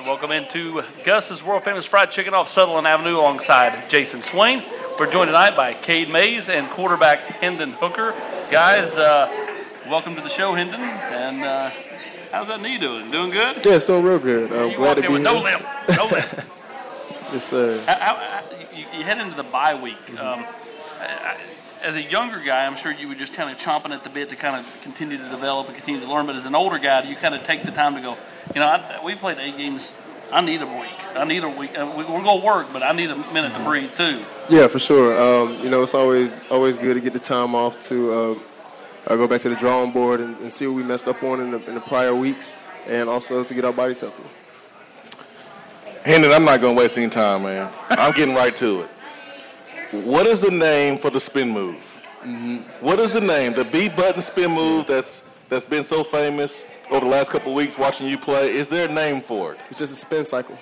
and welcome into Gus's world famous fried chicken off Sutherland Avenue alongside Jason Swain. We're joined tonight by Cade Mays and quarterback Hendon Hooker. Guys, uh, welcome to the show, Hendon. And uh, how's that knee doing? Doing good? Yeah, it's doing real good. I'm you glad to be here. no limp, no limp. Yes, sir. How, how, how- you, you head into the bye week. Um, I- I- as a younger guy, I'm sure you were just kind of chomping at the bit to kind of continue to develop and continue to learn. But as an older guy, do you kind of take the time to go, you know, I, we played eight games. I need a week. I need a week. Uh, we, we're going to work, but I need a minute to breathe too. Yeah, for sure. Um, you know, it's always always good to get the time off to uh, uh, go back to the drawing board and, and see what we messed up on in the, in the prior weeks, and also to get our bodies healthy. Hendon, I'm not going to waste any time, man. I'm getting right to it. What is the name for the spin move? What is the name? The B button spin move that's that's been so famous over the last couple of weeks watching you play. Is there a name for it? It's just a spin cycle.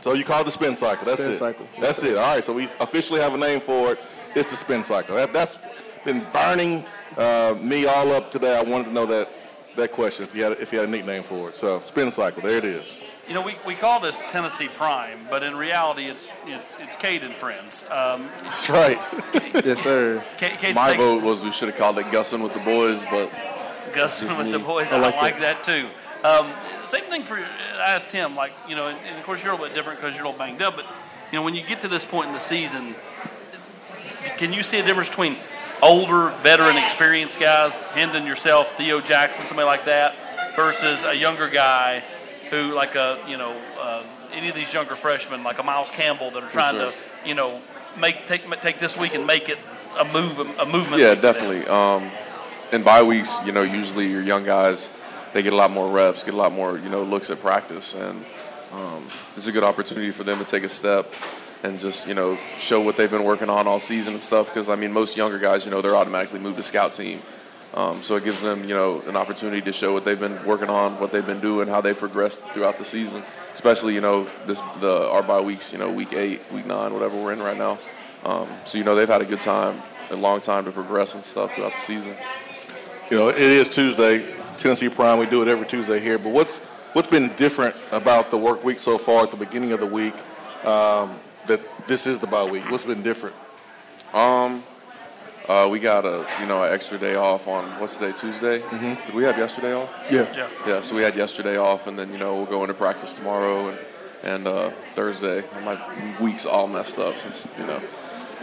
So you call it the spin cycle. That's Spin it. cycle. That's it. All right. So we officially have a name for it. It's the spin cycle. That, that's been burning uh, me all up today. I wanted to know that that question if you had if you had a nickname for it. So spin cycle. There it is. You know, we, we call this Tennessee Prime, but in reality, it's it's it's Cade and friends. Um, That's right. Yes, sir. Cade, Cade's My taking- vote was we should have called it Gussin with the boys, but Gus Just with me. the boys. I I like like, that. too. Um, same thing for I asked him, like you know, and, and of course you're a little bit different because you're a little banged up. But you know, when you get to this point in the season, can you see a difference between older, veteran, experienced guys, Hendon yourself, Theo Jackson, somebody like that, versus a younger guy who, like a you know, uh, any of these younger freshmen, like a Miles Campbell, that are trying sure. to you know make take take this week and make it a move a movement. yeah, week for them. definitely. Um, in bye weeks, you know, usually your young guys they get a lot more reps, get a lot more you know looks at practice, and um, it's a good opportunity for them to take a step and just you know show what they've been working on all season and stuff. Because I mean, most younger guys, you know, they're automatically moved to scout team. Um, so it gives them, you know, an opportunity to show what they've been working on, what they've been doing, how they progressed throughout the season. Especially, you know, this the our bye weeks, you know, week eight, week nine, whatever we're in right now. Um, so you know, they've had a good time, a long time to progress and stuff throughout the season. You know, it is Tuesday, Tennessee Prime. We do it every Tuesday here. But what's what's been different about the work week so far at the beginning of the week? Um, that this is the bye week. What's been different? Um, uh, we got a you know an extra day off on what's today Tuesday. Mm-hmm. Did we have yesterday off? Yeah. Yeah. Yeah, so we had yesterday off, and then you know we'll go into practice tomorrow and and uh, Thursday. My week's all messed up since you know,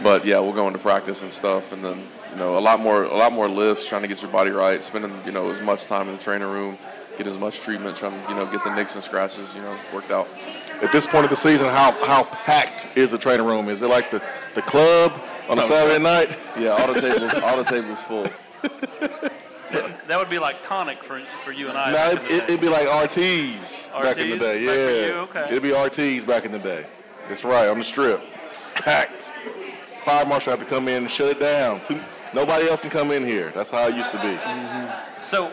but yeah, we'll go into practice and stuff, and then you know a lot more a lot more lifts, trying to get your body right, spending you know as much time in the training room, get as much treatment, trying to you know get the nicks and scratches you know worked out. At this point of the season, how how packed is the training room? Is it like the, the club on a Saturday night? Yeah, all the tables all the tables full. That would be like tonic for for you and I. No, back it, in the it, day. it'd be like RT's, back in the RTs? day. Back for Yeah, you? Okay. it'd be RT's back in the day. That's right, on the strip, packed. Fire marshal have to come in and shut it down. Two, nobody else can come in here. That's how it used to be. So,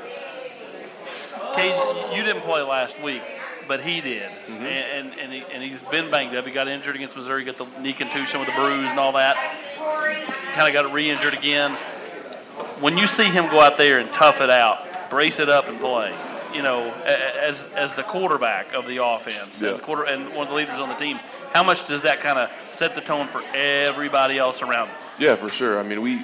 Cade, you didn't play last week, but he did, Mm-hmm. and and, and, he, and he's been banged up. He got injured against Missouri, got the knee contusion with the bruise and all that. Kind of got re-injured again. When you see him go out there and tough it out, brace it up and play, you know, a- a- as as the quarterback of the offense Yeah. and quarter and one of the leaders on the team, how much does that kind of set the tone for everybody else around him? Yeah, for sure. I mean, we,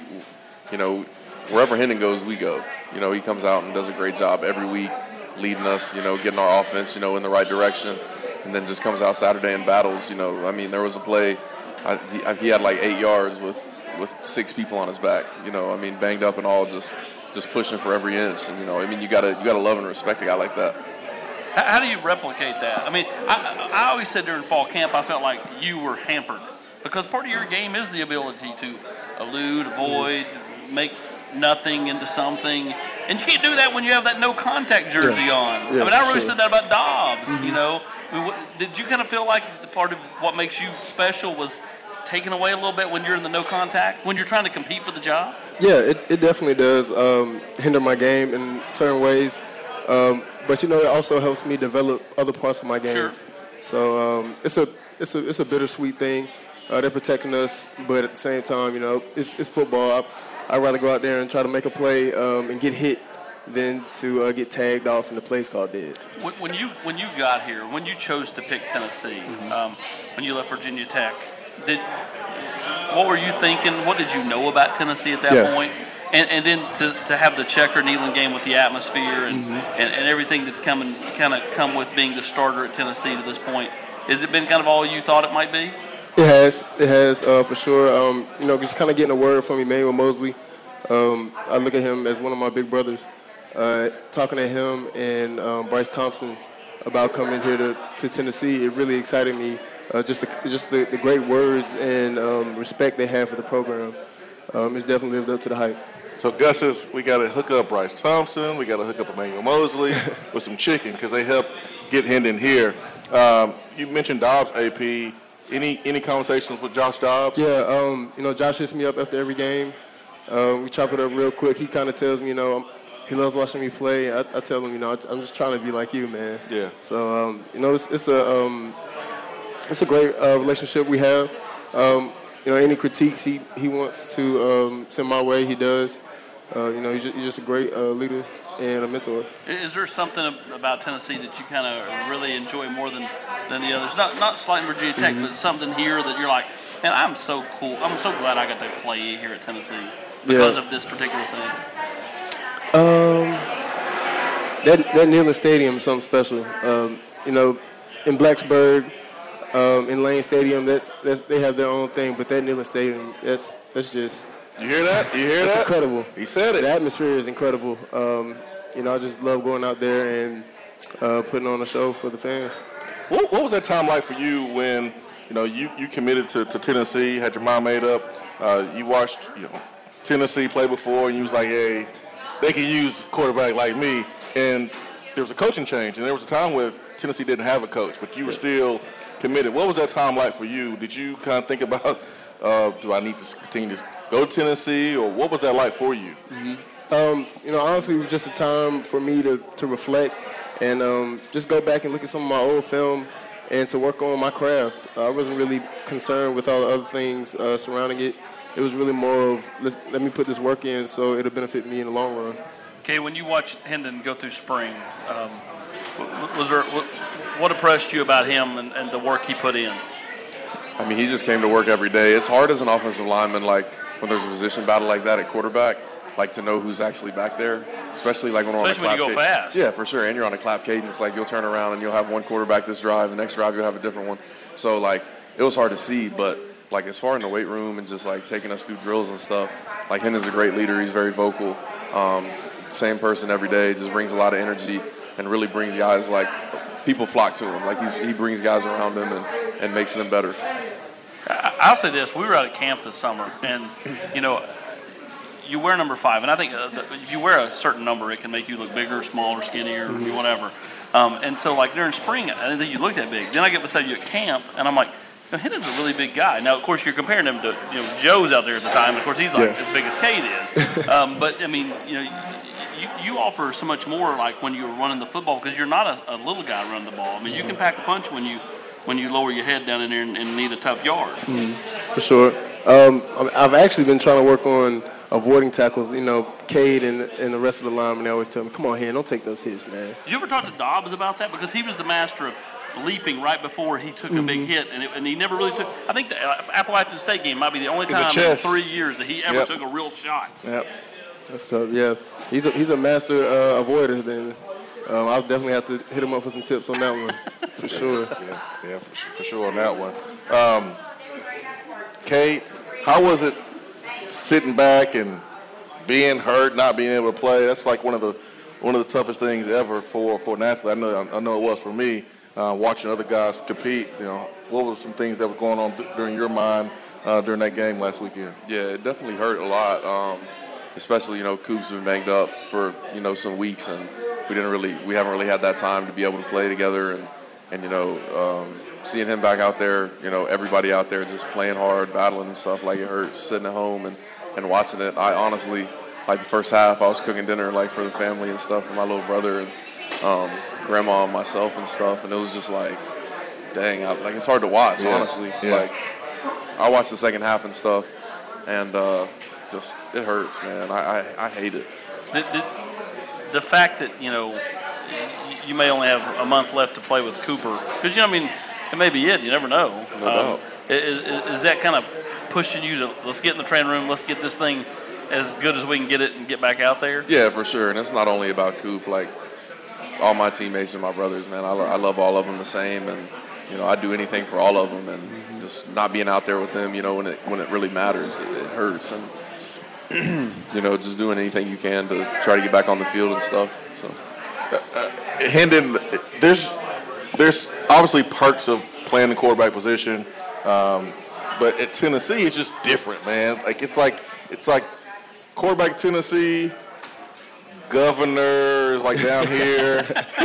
you know, wherever Hendon goes, we go. You know, he comes out and does a great job every week, leading us. You know, getting our offense, you know, in the right direction, and then just comes out Saturday and battles. You know, I mean, there was a play, I, he, I- he had like eight yards with with six people on his back. You know, I mean, banged up and all, just just pushing for every inch. And you know, I mean, you gotta you gotta love and respect a guy like that. How, how do you replicate that? I mean, I, I I always said during fall camp, I felt like you were hampered because part of your game is the ability to elude, avoid, make nothing into something, and you can't do that when you have that no contact jersey Yeah. on. Yeah, I mean, I really sure. said that about Dobbs. You mm-hmm. know, I mean, what- did you kind of feel like the part of what makes you special was taken away a little bit when you're in the no contact when you're trying to compete for the job? Yeah, it, it definitely does um, hinder my game in certain ways. Um, but you know, it also helps me develop other parts of my game. Sure. So um, it's a it's a it's a bittersweet thing. Uh, they're protecting us, but at the same time, you know, it's, it's football. I, I'd rather go out there and try to make a play um, and get hit than to uh, get tagged off and the place called dead. When, when you when you got here, when you chose to pick Tennessee, Mm-hmm. um, when you left Virginia Tech, did what were you thinking? What did you know about Tennessee at that Yeah. point? And, and then to, to have the Checker Neyland game with the atmosphere and, Mm-hmm. and, and everything that's coming kind of come with being the starter at Tennessee to this point, has it been kind of all you thought it might be? It has, it has uh, for sure. Um, you know, just kind of getting a word from Emmanuel Moseley. Um, I look at him as one of my big brothers. Uh, talking to him and um, Bryce Thompson about coming here to, to Tennessee, it really excited me. Uh, just the, just the, the great words and um, respect they have for the program. Um, it's definitely lived up to the hype. So Gus says we got to hook up Bryce Thompson. We got to hook up Emmanuel Moseley with some chicken because they help get Hendon here. Um, you mentioned Dobbs, AP. Any any conversations with Josh Dobbs? Yeah, um, you know, Josh hits me up after every game. Uh, we chop it up real quick. He kind of tells me, you know, he loves watching me play. I, I tell him, you know, I'm just trying to be like you, man. Yeah. So, um, you know, it's, it's a um, it's a great uh, relationship we have. Um, you know, any critiques he, he wants to um, send my way, he does. Uh, you know, he's just, he's just a great uh, leader and a mentor. Is there something about Tennessee that you kind of really enjoy more than, than the others? Not not slighting Virginia Tech, Mm-hmm. but something here that you're like, man, I'm so cool. I'm so glad I got to play here at Tennessee because Yeah. of this particular thing. Um, that that Neyland Stadium is something special. Um, you know, in Blacksburg, um, in Lane Stadium, that's, that's they have their own thing. But that Neyland Stadium, that's that's just You hear that? You hear that? incredible. He said it. The atmosphere is incredible. Um, you know, I just love going out there and uh, putting on a show for the fans. What, what was that time like for you when you know you, you committed to, to Tennessee, had your mind made up, uh, you watched you know Tennessee play before, and you was like, hey, they can use a quarterback like me, and there was a coaching change, and there was a time where Tennessee didn't have a coach, but you were still committed. What was that time like for you? Did you kind of think about, uh, do I need to continue to go to Tennessee, or what was that like for you? Um, you know, honestly, it was just a time for me to, to reflect and um, just go back and look at some of my old film and to work on my craft. I wasn't really concerned with all the other things uh, surrounding it. It was really more of let's, let me put this work in so it'll benefit me in the long run. Okay, when you watched Hendon go through spring, um, was there what, impressed you about him and, and the work he put in? I mean, he just came to work every day. It's hard as an offensive lineman, like when there's a position battle like that at quarterback, like to know who's actually back there, especially like when we're Especially on when a you clap go ca- fast. Yeah, for sure. And you're on a clap cadence, like you'll turn around and you'll have one quarterback this drive, the next drive you'll have a different one. So like it was hard to see, but like as far in the weight room and just like taking us through drills and stuff, like Hendon's a great leader. He's very vocal. Um, same person every day, just brings a lot of energy and really brings guys like people flock to him. Like he's, he brings guys around him and, and makes them better. I- I'll say this: we were out at camp this summer, and you know, you wear number five, and I think uh, if you wear a certain number, it can make you look bigger, smaller, skinnier, whatever. Um, and so, like during spring, I didn't think you looked that big. Then I get beside you at camp, and I'm like, you know, Hendon's a really big guy. Now, of course, you're comparing him to you know Joe's out there at the time. Of course, he's like Yeah. as big as Cade is. um, but I mean, you know. You, you offer so much more like when you're running the football because you're not a, a little guy running the ball. I mean, you can pack a punch when you when you lower your head down in there and, and need a tough yard. For sure. Um, I've actually been trying to work on avoiding tackles. You know, Cade and, and the rest of the linemen, they always tell me, come on here, don't take those hits, man. You ever talk to Dobbs about that? Because he was the master of leaping right before he took a big hit, and, it, and he never really took. I think the uh, Appalachian State game might be the only time in three years that he ever Yep. took a real shot. Yep. That's tough. Yeah, he's a he's a master uh, avoider. Then um, I'll definitely have to hit him up for some tips on that one, for sure. Yeah, yeah, for, su- for sure on that one. Um, Cade, how was it sitting back and being hurt, not being able to play? That's like one of the one of the toughest things ever for, for an athlete. I know I know it was for me. Uh, watching other guys compete, you know, what were some things that were going on th- during your mind uh, during that game last weekend? Yeah, it definitely hurt a lot. Um, especially, you know, Coop's been banged up for you know some weeks, and we didn't really, we haven't really had that time to be able to play together, and and you know, um, seeing him back out there, you know, everybody out there just playing hard, battling and stuff, like it hurts sitting at home and and watching it. I honestly, like the first half, I was cooking dinner like for the family and stuff for my little brother and um, grandma and myself and stuff, and it was just like, dang, I, like it's hard to watch, Yeah, honestly. yeah. Like I watched the second half and stuff, and uh, just it hurts, man. I, I, I hate it. Did, did, the fact that you know you may only have a month left to play with Cooper, because you know, I mean, it may be it. You never know. No doubt. Um, is, is, that kind of pushing you to let's get in the training room, let's get this thing as good as we can get it and get back out there? Yeah, for sure. And it's not only about Coop. Like all my teammates and my brothers, man, I, lo- I love all of them the same, and you know, I do anything for all of them, and just not being out there with them, you know, when it when it really matters, it, it hurts, and you know, just doing anything you can to try to get back on the field and stuff. So Hendon, there's there's obviously perks of playing the quarterback position, um, but at Tennessee it's just different, man. Like it's like it's like quarterback Tennessee, governor is like down here.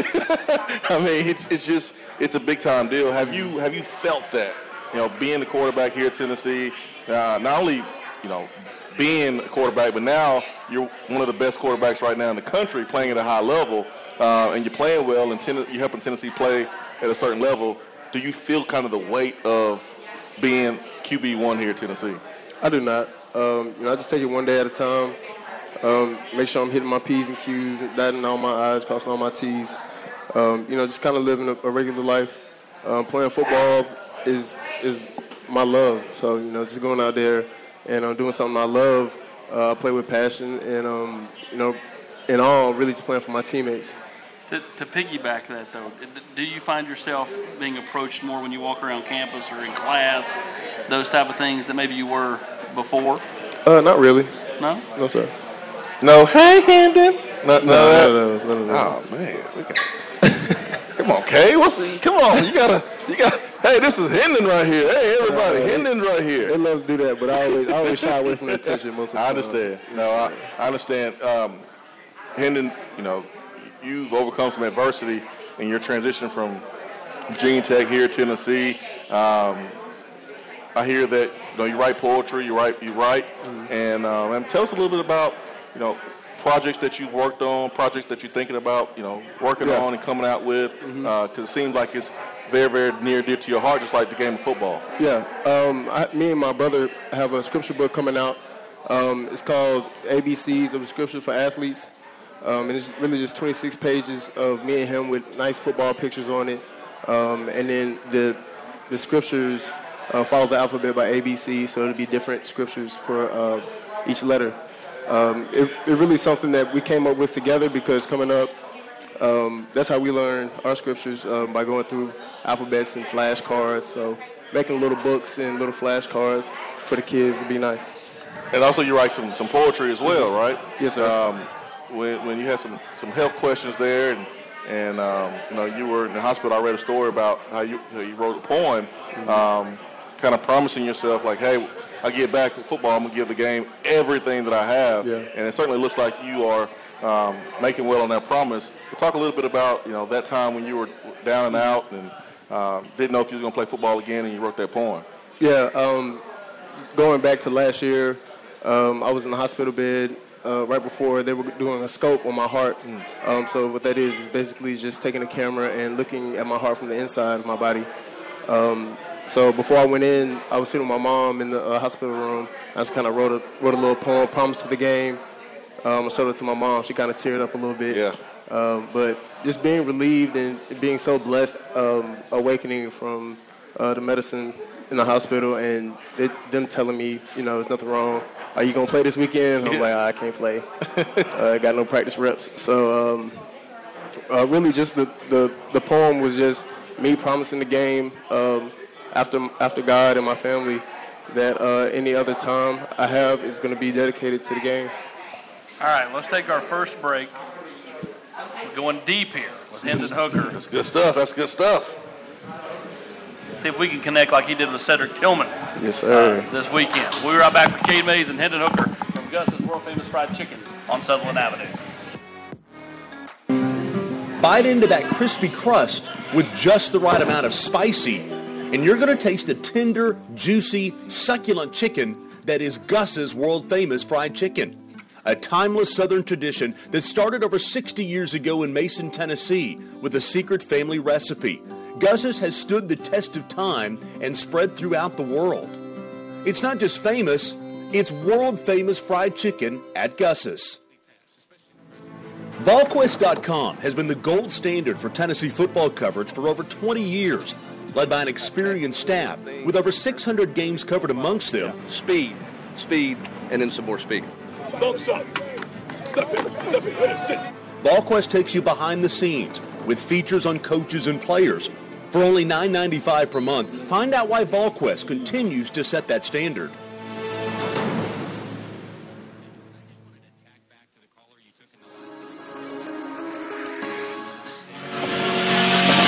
I mean, it's it's just it's a big time deal. Have you have you felt that? You know, being the quarterback here at Tennessee, uh, not only you know being a quarterback, but now you're one of the best quarterbacks right now in the country, playing at a high level, uh, and you're playing well, and ten- you're helping Tennessee play at a certain level. Do you feel kind of the weight of being QB one here at Tennessee? I do not. Um, you know, I just take it one day at a time. Um, make sure I'm hitting my P's and Q's, dotting all my I's, crossing all my T's. Um, you know, just kind of living a, a regular life. Um, playing football is is my love. So you know, just going out there and I'm doing something I love. Uh, I play with passion, and um, you know, in all, really just playing for my teammates. To, to piggyback that though, do you find yourself being approached more when you walk around campus or in class, those type of things that maybe you were before? Uh, not really. No. No, sir. No, hey Hendon. No, no, No, none of those. None of. Oh man, we got- come on, Kay. What's the, come on? You gotta, you got. Hey, this is Hendon right here. Hey, everybody, Uh, Hendon right They here. love to do that, but I always, I always shy away from the attention most of the time. I time. understand. No, I, I understand. Um, Hendon, you know, you've overcome some adversity in your transition from Gene Tech here Tennessee. Um, I hear that you know you write poetry, you write, you write, and um, and tell us a little bit about you know projects that you've worked on, projects that you're thinking about, you know, working Yeah. on and coming out with, because it seems like it's very, very near dear to your heart, just like the game of football. Yeah, um, I, me and my brother have a scripture book coming out. Um, it's called ABCs of the Scripture for Athletes, um, and it's really just 26 pages of me and him with nice football pictures on it, um, and then the the scriptures uh, follow the alphabet by ABC, so it'll be different scriptures for uh, each letter. Um, it, it really something that we came up with together because coming up, um, that's how we learn our scriptures um, by going through alphabets and flashcards. So making little books and little flashcards for the kids would be nice. And also, you write some, some poetry as well, right? Yes, sir. Um, when, when you had some, some health questions there, and and um, you know you were in the hospital, I read a story about how you how you wrote a poem, um, kind of promising yourself like, hey, I get back to football, I'm gonna give the game everything that I have, Yeah. and it certainly looks like you are um, making well on that promise. But talk a little bit about you know that time when you were down and out and um, didn't know if you were gonna play football again, and you wrote that poem. Yeah, um, going back to last year, um, I was in the hospital bed uh, right before they were doing a scope on my heart. Um, so what that is is basically just taking a camera and looking at my heart from the inside of my body. Um, so before I went in, I was sitting with my mom in the uh, hospital room. I just kind of wrote a wrote a little poem, promise to the game. Um, I showed it to my mom. She kind of teared up a little bit. Yeah. Um, but just being relieved and being so blessed, um, awakening from uh, the medicine in the hospital, and it, them telling me, you know, there's nothing wrong. Are you gonna play this weekend? I'm like, I can't play. uh, I got no practice reps. So um, uh, really, just the, the the poem was just me promising the game um, after after God and my family that uh, any other time I have is going to be dedicated to the game. All right, let's take our first break. We're going deep here with Hendon Hooker. That's good stuff. That's good stuff. See if we can connect like he did with Cedric Tillman Yes, uh, sir. this weekend. We'll be right back with Cade Mays and Hendon Hooker from Gus's world famous fried chicken on Sutherland Avenue. Bite into that crispy crust with just the right amount of spicy, and you're going to taste the tender, juicy, succulent chicken that is Gus's world famous fried chicken. A timeless Southern tradition that started over 60 years ago in Mason, Tennessee, with a secret family recipe. Gus's has stood the test of time and spread throughout the world. It's not just famous, it's world famous fried chicken at Gus's. VolQuest.com has been the gold standard for Tennessee football coverage for over 20 years, led by an experienced staff with over 600 games covered amongst them. Speed, speed, and then some more speed. VolQuest takes you behind the scenes with features on coaches and players. For only $9.95 per month, find out why VolQuest continues to set that standard.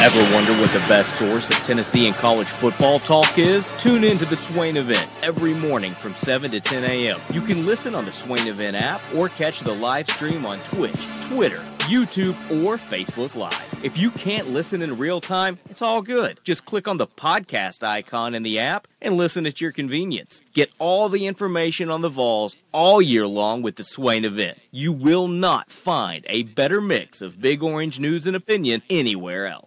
Ever wonder what the best source of Tennessee and college football talk is? Tune in to the Swain event every morning from 7 to 10 a.m. You can listen on the Swain event app or catch the live stream on Twitch, Twitter, YouTube, or Facebook Live. If you can't listen in real time, it's all good. Just click on the podcast icon in the app and listen at your convenience. Get all the information on the Vols all year long with the Swain event. You will not find a better mix of Big Orange news and opinion anywhere else.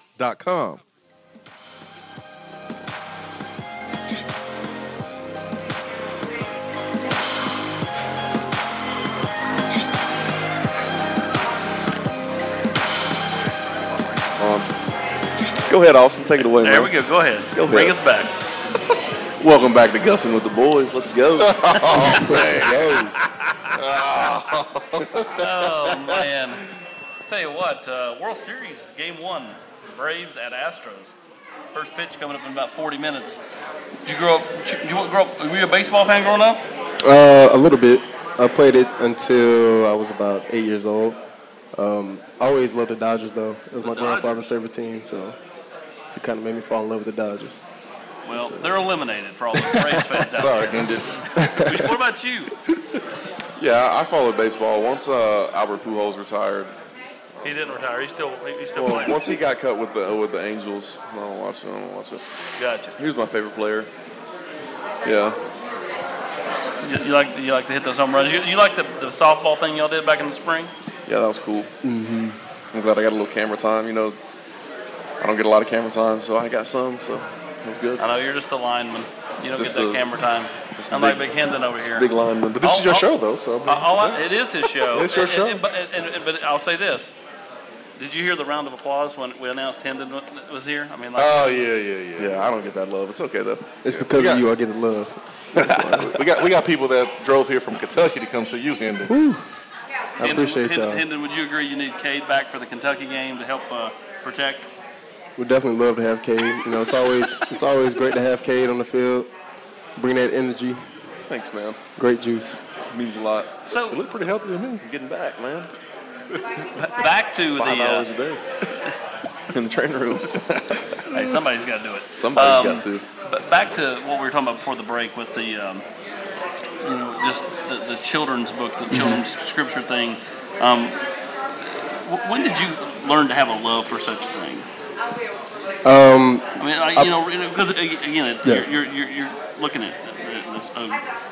Um, go ahead, Austin. Take it away, There man. we go. Go ahead. Go Bring ahead. us back. Welcome back to Gussing with the Boys. Let's go. Oh man! Tell you what, uh, World Series Game One, Braves at Astros. First pitch coming up in about 40 minutes. Did you grow up? Did you grow up? Were you a baseball fan growing up? Uh, a little bit. I played it until I was about eight years old. Um, I always loved the Dodgers, though. It was my The grandfather's favorite team, so it kind of made me fall in love with the Dodgers. Well, they're eliminated for all the Braves fans Sorry, ended. What about you? yeah, I followed baseball. Once uh, Albert Pujols retired, He didn't retire. He's still he's still well, playing. once he got cut with the with the Angels, I don't watch it. I don't watch it. Gotcha. He was my favorite player. Yeah, You, you like you like to hit those home runs. You, you like the, the softball thing y'all did back in the spring? yeah, that was cool. Mm-hmm. I'm glad I got a little camera time. You know, I don't get a lot of camera time, so I got some. So it was good. I know you're just a lineman. You don't Just get that a- camera time. just a Unlike big- Big Hendon over here. Big lineman. But this is your I'll- show, though, so. Uh, all I, it is his show. It's your And- show. and- but, and, and- but I'll say this. Did you hear the round of applause when we announced Hendon was here? I mean, like, Oh, yeah, yeah, yeah. Yeah, I don't get that love. It's okay though. It's because Yeah. of you I get the love. we got we got people that drove here from Kentucky to come see you, Hendon. I appreciate Hendon, y'all. Hendon, would you agree you need Cade back for the Kentucky game to help uh, protect? We definitely love to have Cade. You know, it's always it's always great to have Cade on the field. Bring that energy. Thanks, man. Great juice. It means a lot. You So look pretty healthy to me. Getting back, man. back to Five the. hours Uh, a day in the training room. hey, somebody's got to do it. Somebody's Um, got to. But back to what we were talking about before the break with the, um, you know, just the, the children's book, the children's scripture thing. Um, wh- when did you learn to have a love for such a thing? Um, I mean, like, you know, because again, it- Yeah. you're, you're, you're, you're looking at a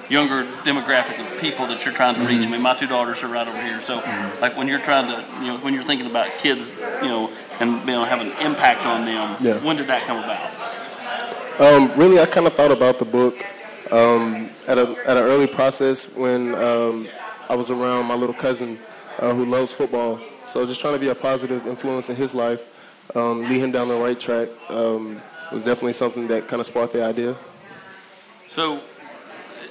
younger demographic of people that you're trying to reach. I mean, my two daughters are right over here. So, like when you're trying to, you know, when you're thinking about kids, you know, and you know, have an impact on them, Yeah. when did that come about? Um, really, I kind of thought about the book um, at a at an early process when um, I was around my little cousin uh, who loves football. So just trying to be a positive influence in his life, um, lead him down the right track, um, was definitely something that kind of sparked the idea. So,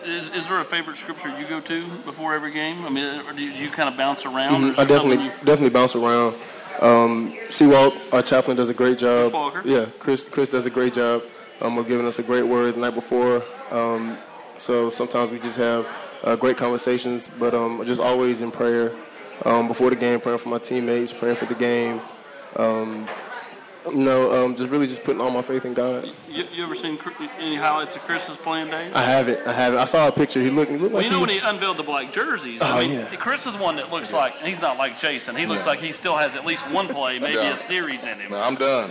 is, is there a favorite scripture you go to before every game? I mean, or do you, you kind of bounce around? or is I definitely something definitely bounce around. Um, Seawalt, our chaplain, does a great job. Chris Walker. Yeah, Chris Chris does a great job um, of giving us a great word the night before. Um, so sometimes we just have uh, great conversations, but um, just always in prayer um, before the game, praying for my teammates, praying for the game, You know, um, just really just putting all my faith in God. You, you ever seen any highlights of Chris's playing days? I haven't. I haven't. I saw a picture. He looked. He looked Well, like you know he when he unveiled the black jerseys. Oh, I mean, yeah. Chris is one that looks like he's not like Jason. He looks Yeah. like he still has at least one play, maybe a series in him. No, I'm done.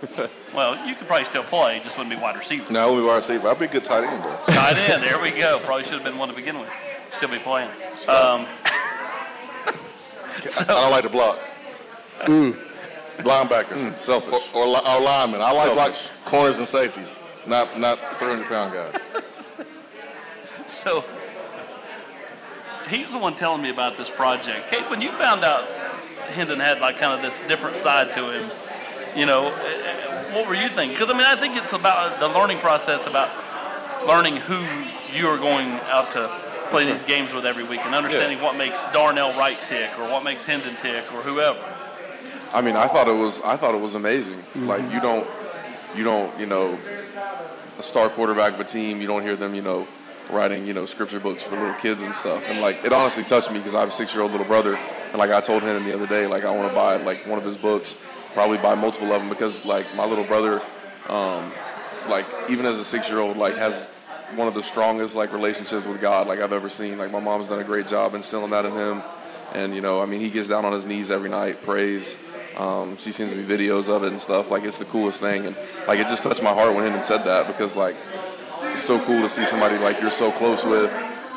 Well, you could probably still play, just wouldn't be wide receiver. No, we wide receiver. I'd be a good tight end though. Tight end, there we go. Probably should have been one to begin with. Still be playing. Um, I don't like to block. Linebackers, selfish. or, or, or linemen. I like like corners and safeties, not not 300 pound guys. so he's the one telling me about this project. Cade, when you found out Hendon had like kind of this different side to him, you know, eh, what were you thinking? Because I mean, I think it's about the learning process, about learning who you are going out to play these games with every week, and understanding what makes Darnell Wright tick, or what makes Hendon tick, or whoever. I mean, I thought it was I thought it was amazing. Like you don't you don't you know a star quarterback of a team. You don't hear them you know writing you know scripture books for little kids and stuff. And like it honestly touched me because I have a six year old little brother, and like I told him the other day, like I want to buy like one of his books, probably buy multiple of them because like my little brother, um, like even as a six year old, like has one of the strongest like relationships with God like I've ever seen. Like my mom's done a great job instilling that in him. And you know, I mean, he gets down on his knees every night, prays. Um, she sends me videos of it and stuff. Like it's the coolest thing, and like it just touched my heart when Hendon said that because like it's so cool to see somebody like you're so close with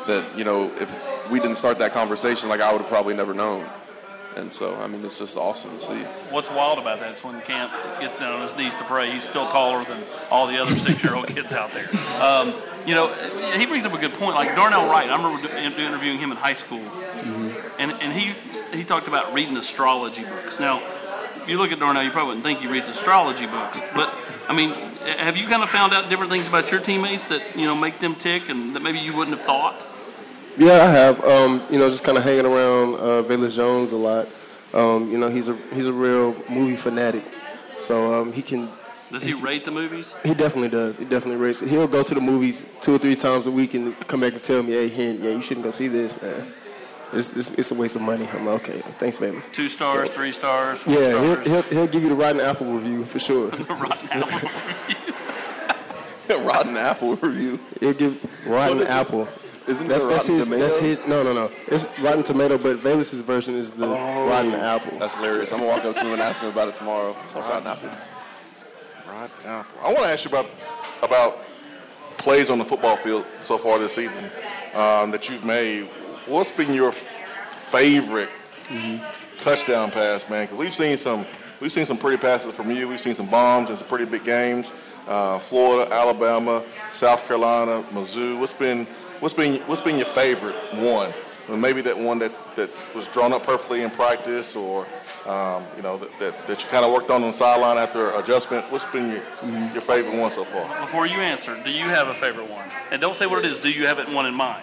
that you know if we didn't start that conversation, like I would have probably never known. And so I mean, it's just awesome to see. What's wild about that is when Camp gets down on his knees to pray, he's still taller than all the other six-year-old kids out there. Um, you know, he brings up a good point. Like Darnell Wright, I remember interviewing him in high school, and and he he talked about reading astrology books. Now, if you look at Darnell, you probably wouldn't think he reads astrology books, but I mean, have you kind of found out different things about your teammates that you know make them tick, and that maybe you wouldn't have thought? Yeah, I have. Um, you know, just kind of hanging around uh, Jones a lot. Um, you know, he's a he's a real movie fanatic, so um, he can. Does he rate the movies? He definitely does. He definitely rates. He'll go to the movies two or three times a week and come back and tell me, "Hey, Hen, yeah, you shouldn't go see this, man. It's, it's, it's a waste of money." I'm like, okay. Thanks, Velus. Two stars, So- three stars, four Yeah, he'll, he'll he'll give you the Rotten Apple review for sure. Rotten Apple. Rotten Apple review. He'll give Rotten What is? Apple. Isn't That's, it that's Rotten his. Tomato? That's his. No, no, no. It's Rotten Tomato, but Velus's version is the Oh. Rotten Apple. That's hilarious. I'm gonna walk up to him and ask him about it tomorrow. So Rotten Apple. Right now, I want to ask you about about plays on the football field so far this season um, that you've made. What's been your favorite touchdown pass, man? Because we've seen some we've seen some pretty passes from you. We've seen some bombs in some pretty big games. Uh, Florida, Alabama, South Carolina, Mizzou. What's been what's been what's been your favorite one? Or maybe that one that, that was drawn up perfectly in practice, or um, you know that, that, that you kind of worked on on the sideline after adjustment. What's been your, your favorite one so far? Before you answer, do you have a favorite one? And don't say what it is. Do you have it one in mind?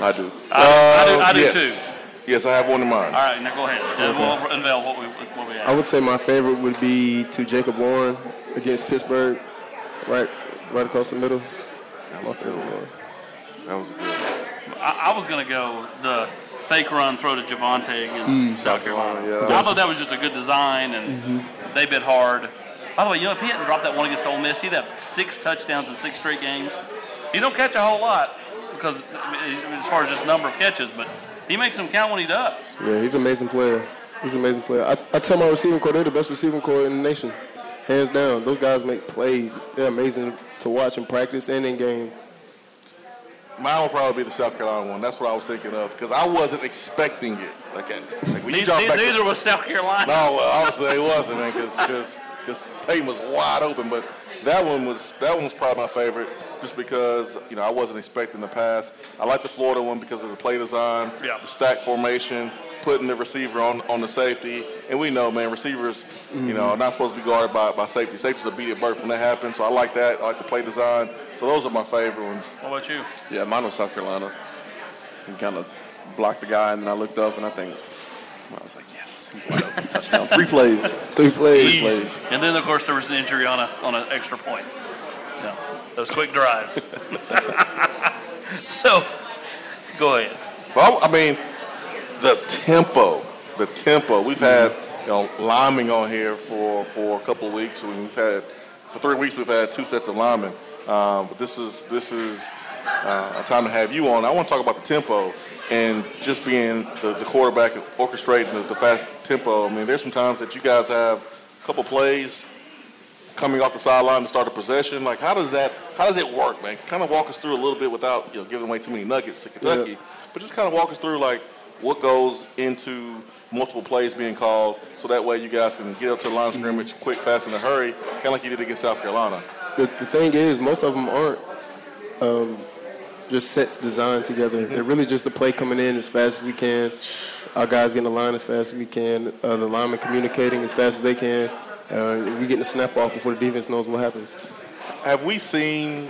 I do. I, do, I do, I do yes. too. Yes, I have one in mind. All right, now go ahead. And we'll unveil what we what we I would say my favorite would be to Jacob Warren against Pittsburgh, right, right across the middle. That's my favorite one. That was a good one. I, I was going to go the fake run throw to JaVonta against mm. South Carolina. yeah. I thought that was just a good design, and mm-hmm. they bit hard. By the way, you know, if he hadn't dropped that one against Ole Miss, he'd have six touchdowns in six straight games. He don't catch a whole lot because as far as just number of catches, but he makes them count when he does. Yeah, he's an amazing player. He's an amazing player. I, I tell my receiving corps, they're the best receiving corps in the nation. Hands down. Those guys make plays. They're amazing to watch in practice and in game. Mine will probably be the South Carolina one. That's what I was thinking of because I wasn't expecting it. Like, like when you Neither, drop back. neither was South Carolina. No, well, obviously it wasn't, man, because because Payton was wide open. But that one was that one was probably my favorite, just because you know I wasn't expecting the pass. I like the Florida one because of the play design, Yeah. the stack formation, putting the receiver on on the safety, and we know, man, receivers, you know, are not supposed to be guarded by by safety. Safety's a beat at birth when that happens. So I like that. I like the play design. So those are my favorite ones. What about you? Yeah, mine was South Carolina. He kind of blocked the guy, and then I looked up, and I think I was like, yes, he's wide open, touchdown, three plays, Three plays. three plays. And then, of course, there was an injury on a on an extra point. No, those quick drives. so, go ahead. Well, I mean, the tempo, the tempo. We've had you know linemen on here for, for a couple of weeks. We've had for three weeks we've had two sets of linemen. Um, but this is this is uh, a time to have you on. I want to talk about the tempo and just being the, the quarterback orchestrating the, the fast tempo. I mean, there's some times that you guys have a couple plays coming off the sideline to start a possession. Like, how does that how does it work, man? Kind of walk us through a little bit without you know giving away too many nuggets to Kentucky, Yeah. but just kind of walk us through like what goes into multiple plays being called, so that way you guys can get up to the line of scrimmage quick, fast, in a hurry, kind of like you did against South Carolina. The, the thing is, most of them aren't um, just sets designed together. They're really just the play coming in as fast as we can. Our guys getting the line as fast as we can. Uh, the linemen communicating as fast as they can. Uh, we getting the snap off before the defense knows what happens. Have we seen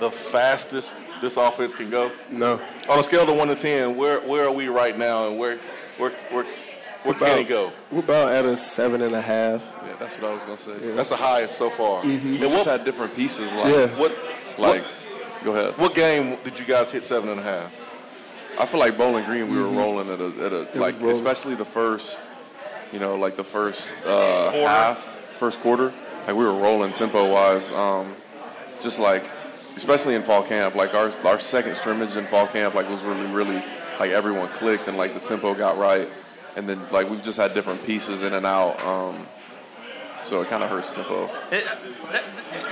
the fastest this offense can go? No. On a scale of one to ten, where where are we right now, and where where where where can he go? We're about at a seven and a half. Yeah, that's what I was gonna say. That's the highest so far. We And just what, had different pieces. Like, Yeah. what like, what go ahead. what game did you guys hit seven and a half? I feel like Bowling Green, we were rolling at a, at a like, especially the first, you know, like the first uh, half, first quarter, like we were rolling tempo wise. Um, just like, especially in fall camp, like our our second scrimmage in fall camp, like was really really like everyone clicked and like the tempo got right, and then like we've just had different pieces in and out. Um, so it kind of hurts tempo. It, that,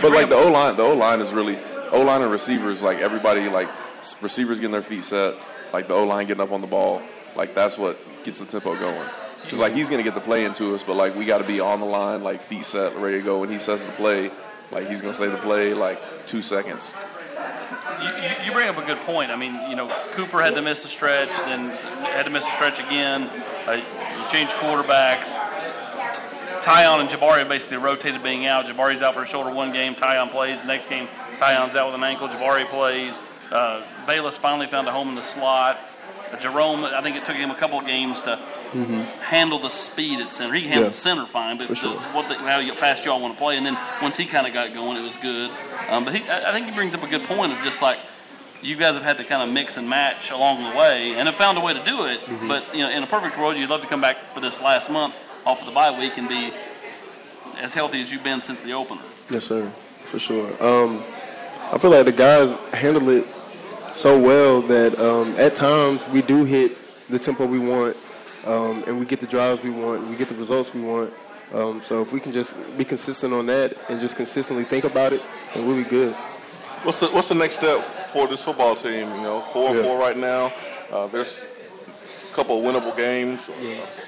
But like the O line, the O line is really O line and receivers. Like everybody, like receivers getting their feet set, like the O line getting up on the ball. Like that's what gets the tempo going. Because like he's gonna get the play into us, but like we got to be on the line, like feet set, ready to go. When he says the play, like he's gonna say the play like two seconds. you, you- bring up a good point. I mean, you know, Cooper had to miss a stretch, then had to miss a stretch again. Uh, you change quarterbacks. Tiyon and Jabari basically rotated being out. Jabari's out for a shoulder one game. Tiyon plays. The next game, Tiyon's out with an ankle. Jabari plays. Uh, Bayless finally found a home in the slot. Uh, Jerome, I think it took him a couple of games to handle the speed at center. He can handle Yeah. center fine, but the, sure. what the, how fast y'all want to play. And then once he kind of got going, it was good. Um, but he, I I think he brings up a good point of just like you guys have had to kind of mix and match along the way, and have found a way to do it. Mm-hmm. But you know, in a perfect world, you'd love to come back for this last month off of the bye week and be as healthy as you've been since the opener. Yes, sir, for sure. Um, I feel like the guys handle it so well that um, at times we do hit the tempo we want, um, and we get the drives we want, we get the results we want. Um, so if we can just be consistent on that and just consistently think about it, then we'll be good. What's the what's the next step for this football team? You know, four and Yeah. four right now. Uh, there's a couple of winnable games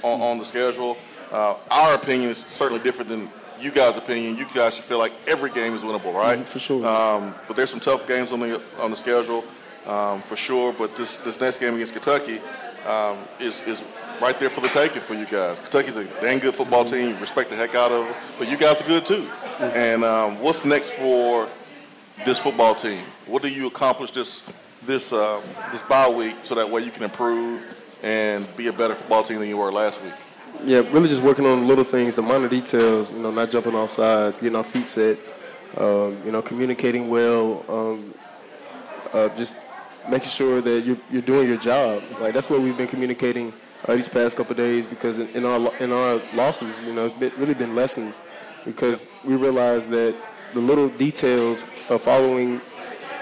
on, on the schedule. Uh, our opinion is certainly different than you guys' opinion. You guys should feel like every game is winnable, right? Mhm, for sure. Um, but there's some tough games on the on the schedule, um, for sure. But this this next game against Kentucky um, is is right there for the taking for you guys. Kentucky's a dang good football team. You respect the heck out of them, but you guys are good too. And um, what's next for this football team? What do you accomplish this this um, this bye week so that way you can improve and be a better football team than you were last week? Yeah, really just working on little things, the minor details. You know, not jumping off sides, getting our feet set. Um, you know, communicating well. Um, uh, just making sure that you're, you're doing your job. Like that's what we've been communicating uh, these past couple days because in, in our in our losses, you know, it's been, really been lessons because we realize that the little details of following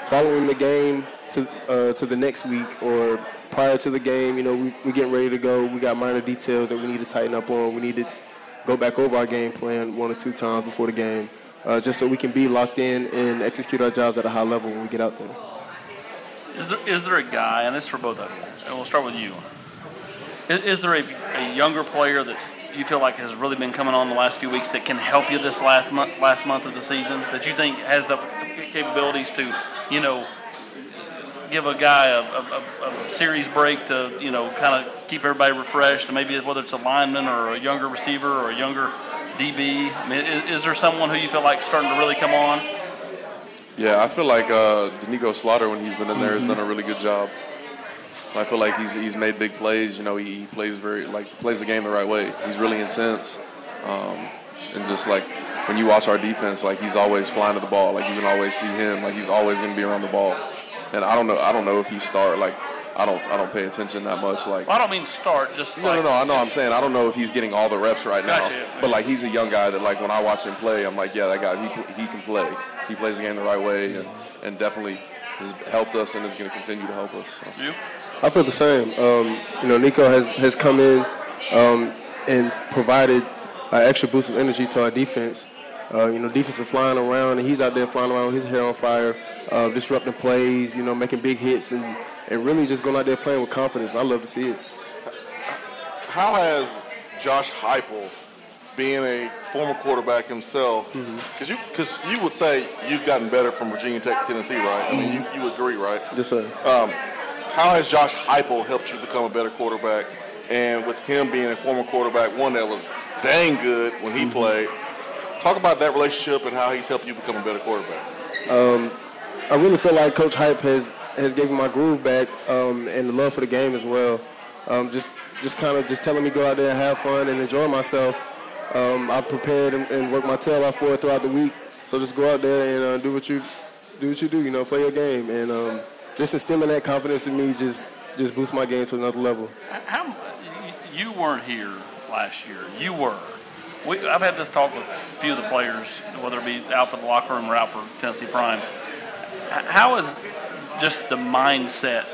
following the game to uh, to the next week or prior to the game, you know, we, we're getting ready to go. We got minor details that we need to tighten up on. We need to go back over our game plan one or two times before the game, uh, just so we can be locked in and execute our jobs at a high level when we get out there. Is there, is there a guy, and this is for both of you, and we'll start with you. Is, is there a, a younger player that you feel like has really been coming on the last few weeks that can help you this last month, last month of the season that you think has the capabilities to, you know, give a guy a, a, a, series break to, you know, kind of keep everybody refreshed, and maybe whether it's a lineman or a younger receiver or a younger DB. I mean, is, is there someone who you feel like starting to really come on? Yeah, I feel like uh, Nico Slaughter when he's been in there has done a really good job. I feel like he's he's made big plays. You know, he, he plays very like plays the game the right way. He's really intense, um, and just like when you watch our defense, like he's always flying to the ball. Like you can always see him. Like he's always going to be around the ball. And I don't know I don't know if he start like I don't I don't pay attention that much. Like Well, I don't mean start, just no, like, no, no. I know. I'm saying I don't know if he's getting all the reps right now. But like he's a young guy that like when I watch him play, I'm like, yeah, that guy he he can play. He plays the game the right way, and and definitely has helped us and is going to continue to help us. So. You? I feel the same. Um, you know, Nico has, has come in um, and provided an extra boost of energy to our defense. Uh, you know, defense is flying around, and he's out there flying around with his hair on fire, uh, disrupting plays, you know, making big hits, and, and really just going out there playing with confidence. I love to see it. How has Josh Heupel, being a former quarterback himself, because you because you would say you've gotten better from Virginia Tech to Tennessee, right? I mean, you, you agree, right? Yes, sir. Um, how has Josh Heupel helped you become a better quarterback? And with him being a former quarterback, one that was dang good when he played, talk about that relationship and how he's helped you become a better quarterback. I really feel like Coach Hype has has given my groove back um, and the love for the game as well. Um, just just kind of just telling me go out there and have fun and enjoy myself. Um, I prepared and, and worked my tail off for it throughout the week. So just go out there and uh, do what you do what you do. You know, play your game and um, just instilling that confidence in me just just boosts my game to another level. How you- you weren't here last year? You were. We, I've had this talk with a few of the players, whether it be out for the locker room or out for Tennessee Prime. H- How has just the mindset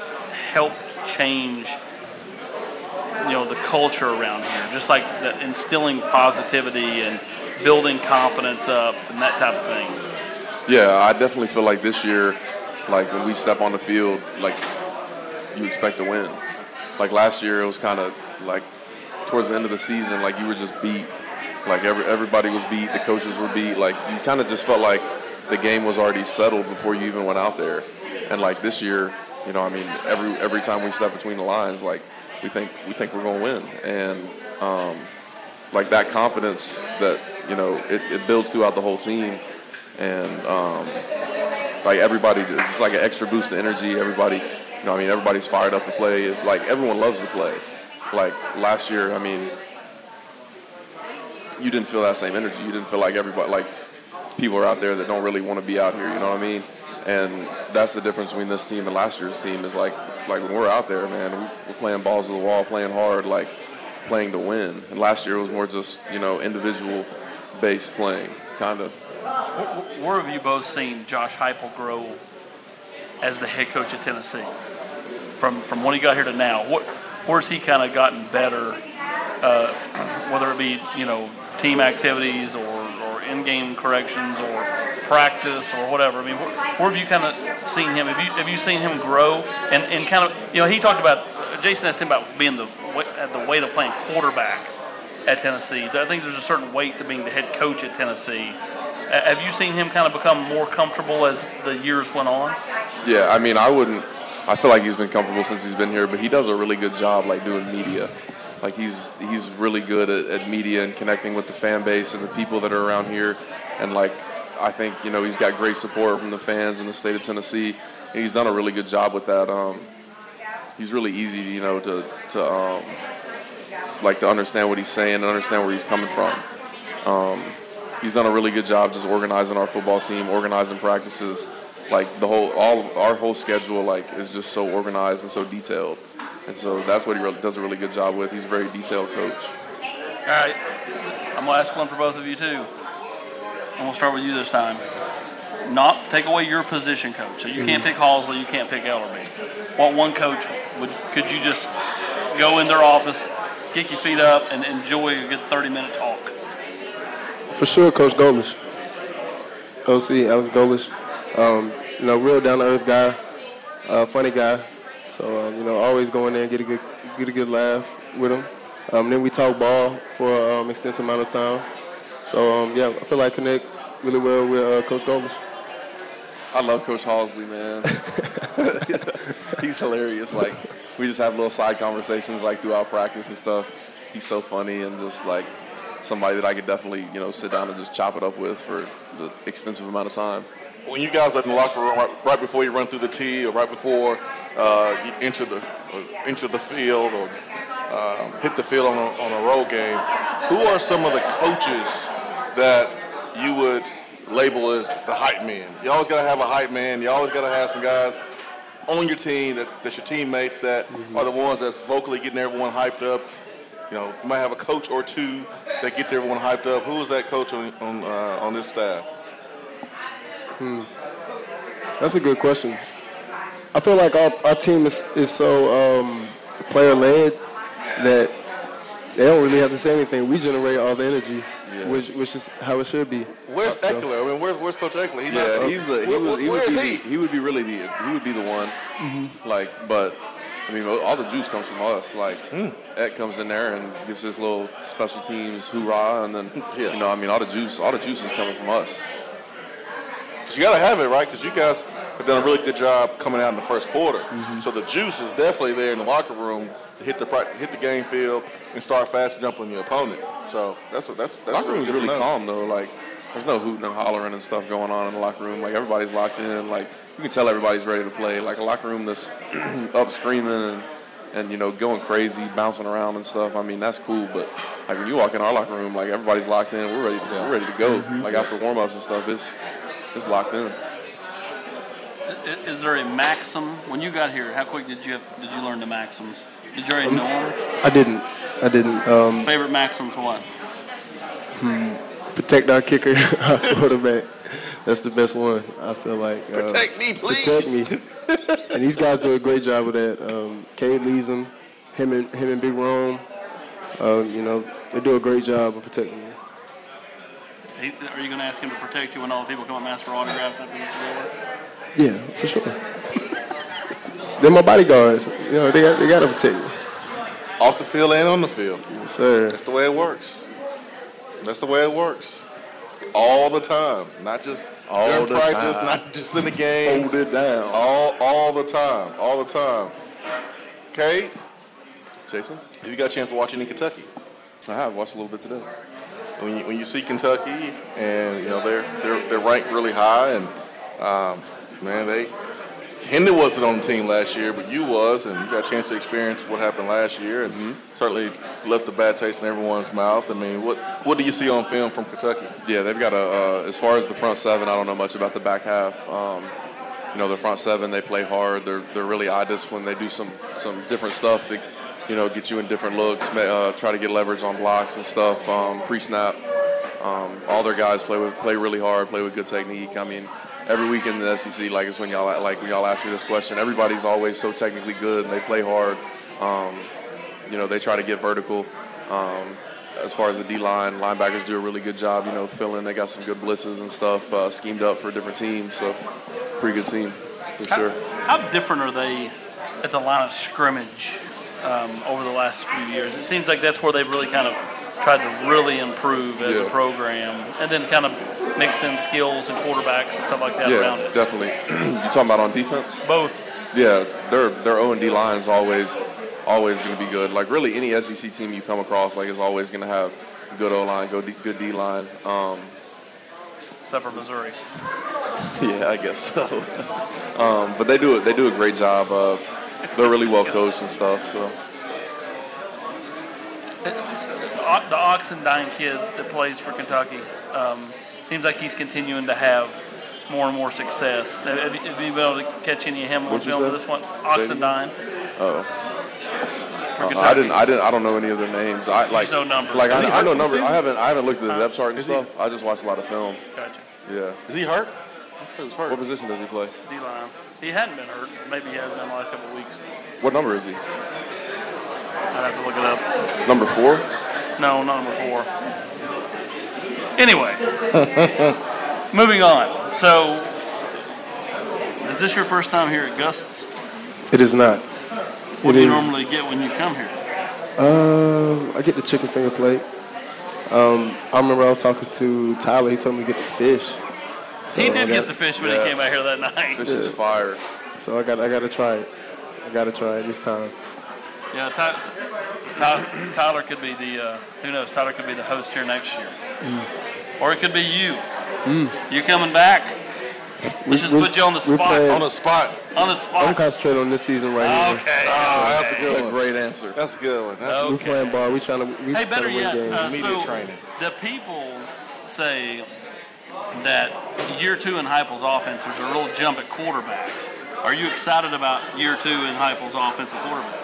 helped change, you know, the culture around here? Just like the instilling positivity and building confidence up and that type of thing. Yeah, I definitely feel like this year, like when we step on the field, like you expect to win. Like last year, it was kind of like towards the end of the season, like you were just beat. Like every everybody was beat, the coaches were beat. Like you kind of just felt like the game was already settled before you even went out there. And like this year, you know, I mean, every every time we step between the lines, like we think we think we're gonna win, and um, like that confidence that you know it, it builds throughout the whole team, and um, like everybody just like an extra boost of energy. Everybody, you know, I mean, everybody's fired up to play. It's like everyone loves to play. Like last year, I mean, you didn't feel that same energy. You didn't feel like everybody, like people are out there that don't really want to be out here. You know what I mean? And that's the difference between this team and last year's team. Is like, like when we're out there, man, we- we're playing balls to the wall, playing hard, like playing to win. And last year it was more just, you know, individual based playing, kind of. Wh- Where have you both seen Josh Heupel grow as the head coach at Tennessee? From from when he got here to now, what where's he kind of gotten better? Uh, whether it be you know team activities or, or in-game corrections or practice or whatever. I mean, where, where have you kind of seen him? Have you have you seen him grow and, and kind of you know he talked about Jason asked him about being the at the weight of playing quarterback at Tennessee. I think there's a certain weight to being the head coach at Tennessee. Uh, Have you seen him kind of become more comfortable as the years went on? Yeah, I mean, I wouldn't. I feel like he's been comfortable since he's been here, but he does a really good job, like doing media. Like he's he's really good at, at media and connecting with the fan base and the people that are around here. And like, I think you know he's got great support from the fans in the state of Tennessee, and he's done a really good job with that. Um, he's really easy, you know, to to um, like to understand what he's saying and understand where he's coming from. Um, he's done a really good job just organizing our football team, organizing practices. Like the whole, all our whole schedule, like is just so organized and so detailed, and so that's what he really, does a really good job with. He's a very detailed coach. All right, I'm gonna ask one for both of you too. I'm gonna start with you this time. Not take away your position coach. So you can't mm-hmm. pick Halzle, you can't pick Elarbee. What one coach would could you just go in their office, kick your feet up, and enjoy a good 30 minute talk? For sure, Coach Golesh. OC, Alex Golesh. Um, you know, real down to earth guy, uh, funny guy. So um, you know, always go in there and get a good get a good laugh with him. Um, then we talk ball for um, extensive amount of time. So um, yeah, I feel like connect really well with uh, Coach Golesh. I love Coach Halzle, man. He's hilarious. Like we just have little side conversations like throughout practice and stuff. He's so funny and just like somebody that I could definitely you know sit down and just chop it up with for the extensive amount of time. When you guys are in the locker room, right, right before you run through the tee, or right before uh, you enter the enter the field, or um, hit the field on a, on a road game, who are some of the coaches that you would label as the hype men? You always got to have a hype man. You always got to have some guys on your team, that, that's your teammates, that are the ones that's vocally getting everyone hyped up. You know, you might have a coach or two that gets everyone hyped up. Who is that coach on on, uh, on this staff? Hmm. That's a good question. I feel like our, our team is, is so um, player led that they don't really have to say anything. We generate all the energy, Yeah. which which is how it should be. Where's So- Ekeler? I mean, where's where's Coach Ekeler? He's Yeah, not, he's the he, Where- would, he where would be he? the, he would be really the he would be the one. Mm-hmm. Like, but I mean, all the juice comes from us. Like, Hmm. Ed comes in there and gives his little special teams hoorah, and then Yeah. you know, I mean, all the juice, all the juice is coming from us. 'Cause you got to have it, right? Because you guys have done a really good job coming out in the first quarter. Mm-hmm. So the juice is definitely there in the locker room to hit the hit the game field and start fast jumping your opponent. So that's a, that's that's locker room's good really calm though. Like, there's no hooting and hollering and stuff going on in the locker room. Like everybody's locked in. Like you can tell everybody's ready to play. Like a locker room that's up screaming and and you know going crazy, bouncing around and stuff. I mean that's cool. But like when you walk in our locker room, like everybody's locked in. We're ready. To, We're ready to go. Mm-hmm. Like after warm ups and stuff, it's it's locked in. Is there a maxim when you got here? How quick did you have, did you learn the maxims? Did you already know them? I didn't. I didn't. Um, Favorite maxims what? protect our kicker, our quarterback. That's the best one. I feel like. Uh, Protect me, please. Protect me. and these guys do a great job with that. Um, Cade leads them. Him and him and Big Rome. Uh, you know, they do a great job of protecting me. Are you going to ask him to protect you when all the people come up and ask for autographs after this is over? Yeah, for sure. They're my bodyguards. You know, they got, they got to protect me. Off the field and on the field. Yes, sir. That's the way it works. That's the way it works. All the time, not just All during the practice, time. not just in the game. Hold it down, All all the time, all the time. Cade, Jason. have you got a chance to watch any Kentucky? I have watched a little bit today. when you, when you see Kentucky and you know they're they're, they're ranked really high and um, man they Hendon wasn't on the team last year but you was and you got a chance to experience what happened last year and certainly left a bad taste in everyone's mouth. I mean what what do you see on film from Kentucky? Yeah, they've got a. Uh, as far as the front seven, I don't know much about the back half. Um, you know, the front seven, they play hard. They're they're really eye disciplined. They do some some different stuff to, you know, get you in different looks. Uh, try to get leverage on blocks and stuff. Um, pre-snap. Um, all their guys play with play really hard. Play with good technique. I mean. Every week in the SEC, like it's when y'all like when y'all ask me this question. Everybody's always so technically good, and they play hard. Um, you know, they try to get vertical. Um, as far as the D line, linebackers do a really good job, you know, filling. They got some good blitzes and stuff uh, schemed up for different teams. So, pretty good team for sure. How, how different are they at the line of scrimmage um, over the last few years? It seems like that's where they've really kind of tried to really improve as a program, and then kind of mix in skills and quarterbacks and stuff like that around Yeah, it. definitely. you talking about on defense? Both. Yeah, their their O and D line is always always going to be good. Like really, any SEC team you come across, like is always going to have good O line, good D, good D line. Um, except for Missouri. Yeah, I guess so. um, but they do it. They do a great job. Uh, they're really well coached and stuff. So The Oxendine kid that plays for Kentucky um, seems like he's continuing to have more and more success. Have have you have been able to catch any of him on What'd you film for this one? Say it. Oxendine. Oh. Uh, I didn't. I didn't. I don't know any of their names. I like. no numbers. Like I, I know numbers. I haven't. I haven't looked at the depth chart and Is he- stuff. I just watched a lot of film. Gotcha. Yeah. Is he hurt? I thought he was hurt. What position does he play? D line. He hadn't been hurt. Maybe he has been in the last couple of weeks. What number is he? I'd have to look it up. Number four. No, not number four. Anyway, moving on. So, is this your first time here at Gus's? It is not. What It do you is- normally get when you come here? Um, I get the chicken finger plate. Um, I remember I was talking to Tyler. He told me to get the fish. So he did got- get the fish when he came out here that night. Fish is fire. So I got I got to try it. I got to try it this time. Yeah, Ty, Ty, Tyler could be the, uh, who knows, Tyler could be the host here next year. Or it could be you. You coming back? Let's just put you on the spot. playing- On the spot. On the spot. I'm concentrating on this season right here. Okay. Ah, that's a good That's a great answer. That's a good one. That's We Okay. playing ball. We trying to. We Hey, better yet, uh, Media so training. the people say that year two in Heupel's offense is a real jump at quarterback. Are you excited about year two in Heupel's offensive quarterback?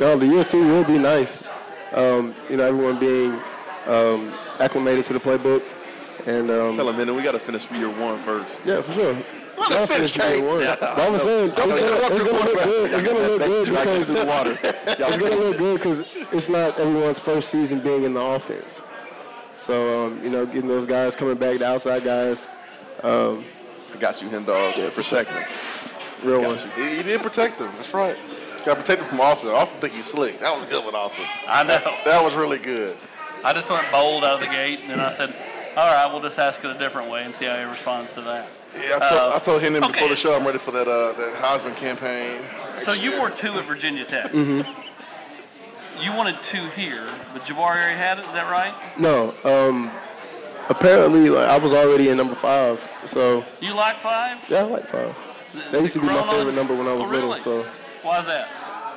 No, the year two will be nice. Um, you know, everyone being um, acclimated to the playbook, and um, Tell him, man, we got to finish year one first. yeah, for sure. Let Y'all him finish, finish year Cade. one. But I was saying, it's gonna, it's gonna look good. It's gonna look good because the water. it's gonna look good because it's not everyone's first season being in the offense. So um, you know, getting those guys coming back, the outside guys, I got you, hen dog, for second. real Got ones. you. He, he did protect him. That's right. Got to protect him from Austin. Austin think he's slick. That was good with Austin. I know. That was really good. I just went bold out of the gate, and then I said, all right, we'll just ask it a different way and see how he responds to that. Yeah, I told, Uh, I told him okay. before the show I'm ready for that uh, that Heisman campaign. So you wore two at Virginia Tech. You wanted two here, but Jabari already had it. Is that right? No, um, apparently, like I was already in number five. So You like five? yeah, I like five. That used to be my favorite number when I was Oh, little. So Why is that?